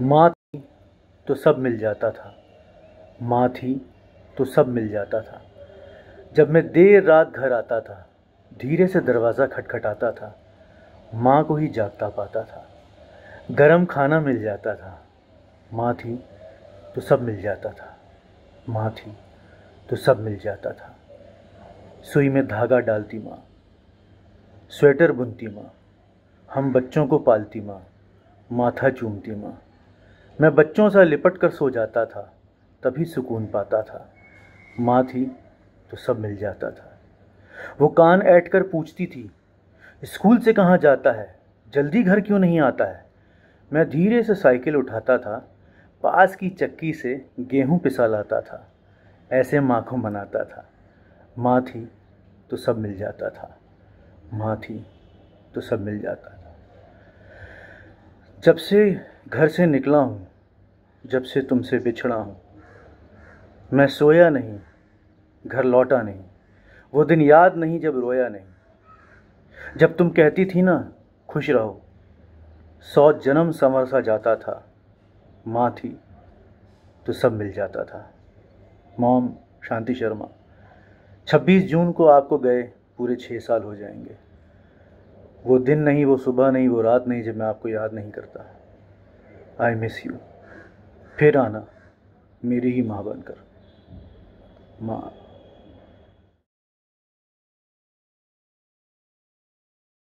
माँ थी तो सब मिल जाता था। माँ थी तो सब मिल जाता था। जब मैं देर रात घर आता था, धीरे से दरवाज़ा खटखटाता था। माँ को ही जागता पाता था। गरम खाना मिल जाता था। माँ थी तो सब मिल जाता था। माँ थी तो सब मिल जाता था। सुई में धागा डालती माँ। स्वेटर बुनती माँ। हम बच्चों को पालती माँ। माथा चूमती माँ। मैं बच्चों से लिपट कर सो जाता था, तभी सुकून पाता था। माँ थी तो सब मिल जाता था। वो कान ऐट कर पूछती थी, स्कूल से कहाँ जाता है? जल्दी घर क्यों नहीं आता है? मैं धीरे से साइकिल उठाता था, पास की चक्की से गेहूँ पिसा लाता था, ऐसे माँ को मनाता था। माँ थी तो सब मिल जाता था। माँ थी तो सब मिल जाता था। जब से घर से निकला हूँ, जब से तुमसे बिछड़ा हूँ, मैं सोया नहीं, घर लौटा नहीं, वो दिन याद नहीं जब रोया नहीं। जब तुम कहती थी ना, खुश रहो, सौ जन्म संवर सा जाता था, माँ थी तो सब मिल जाता था। मॉम शांति शर्मा 26 जून को आपको गए, पूरे छः साल हो जाएँगे। वो दिन नहीं, वो सुबह नहीं, वो रात नहीं, जब मैं आपको याद नहीं करता। आई मिस यू फिर आना, मेरी ही माँ बनकर। माँ।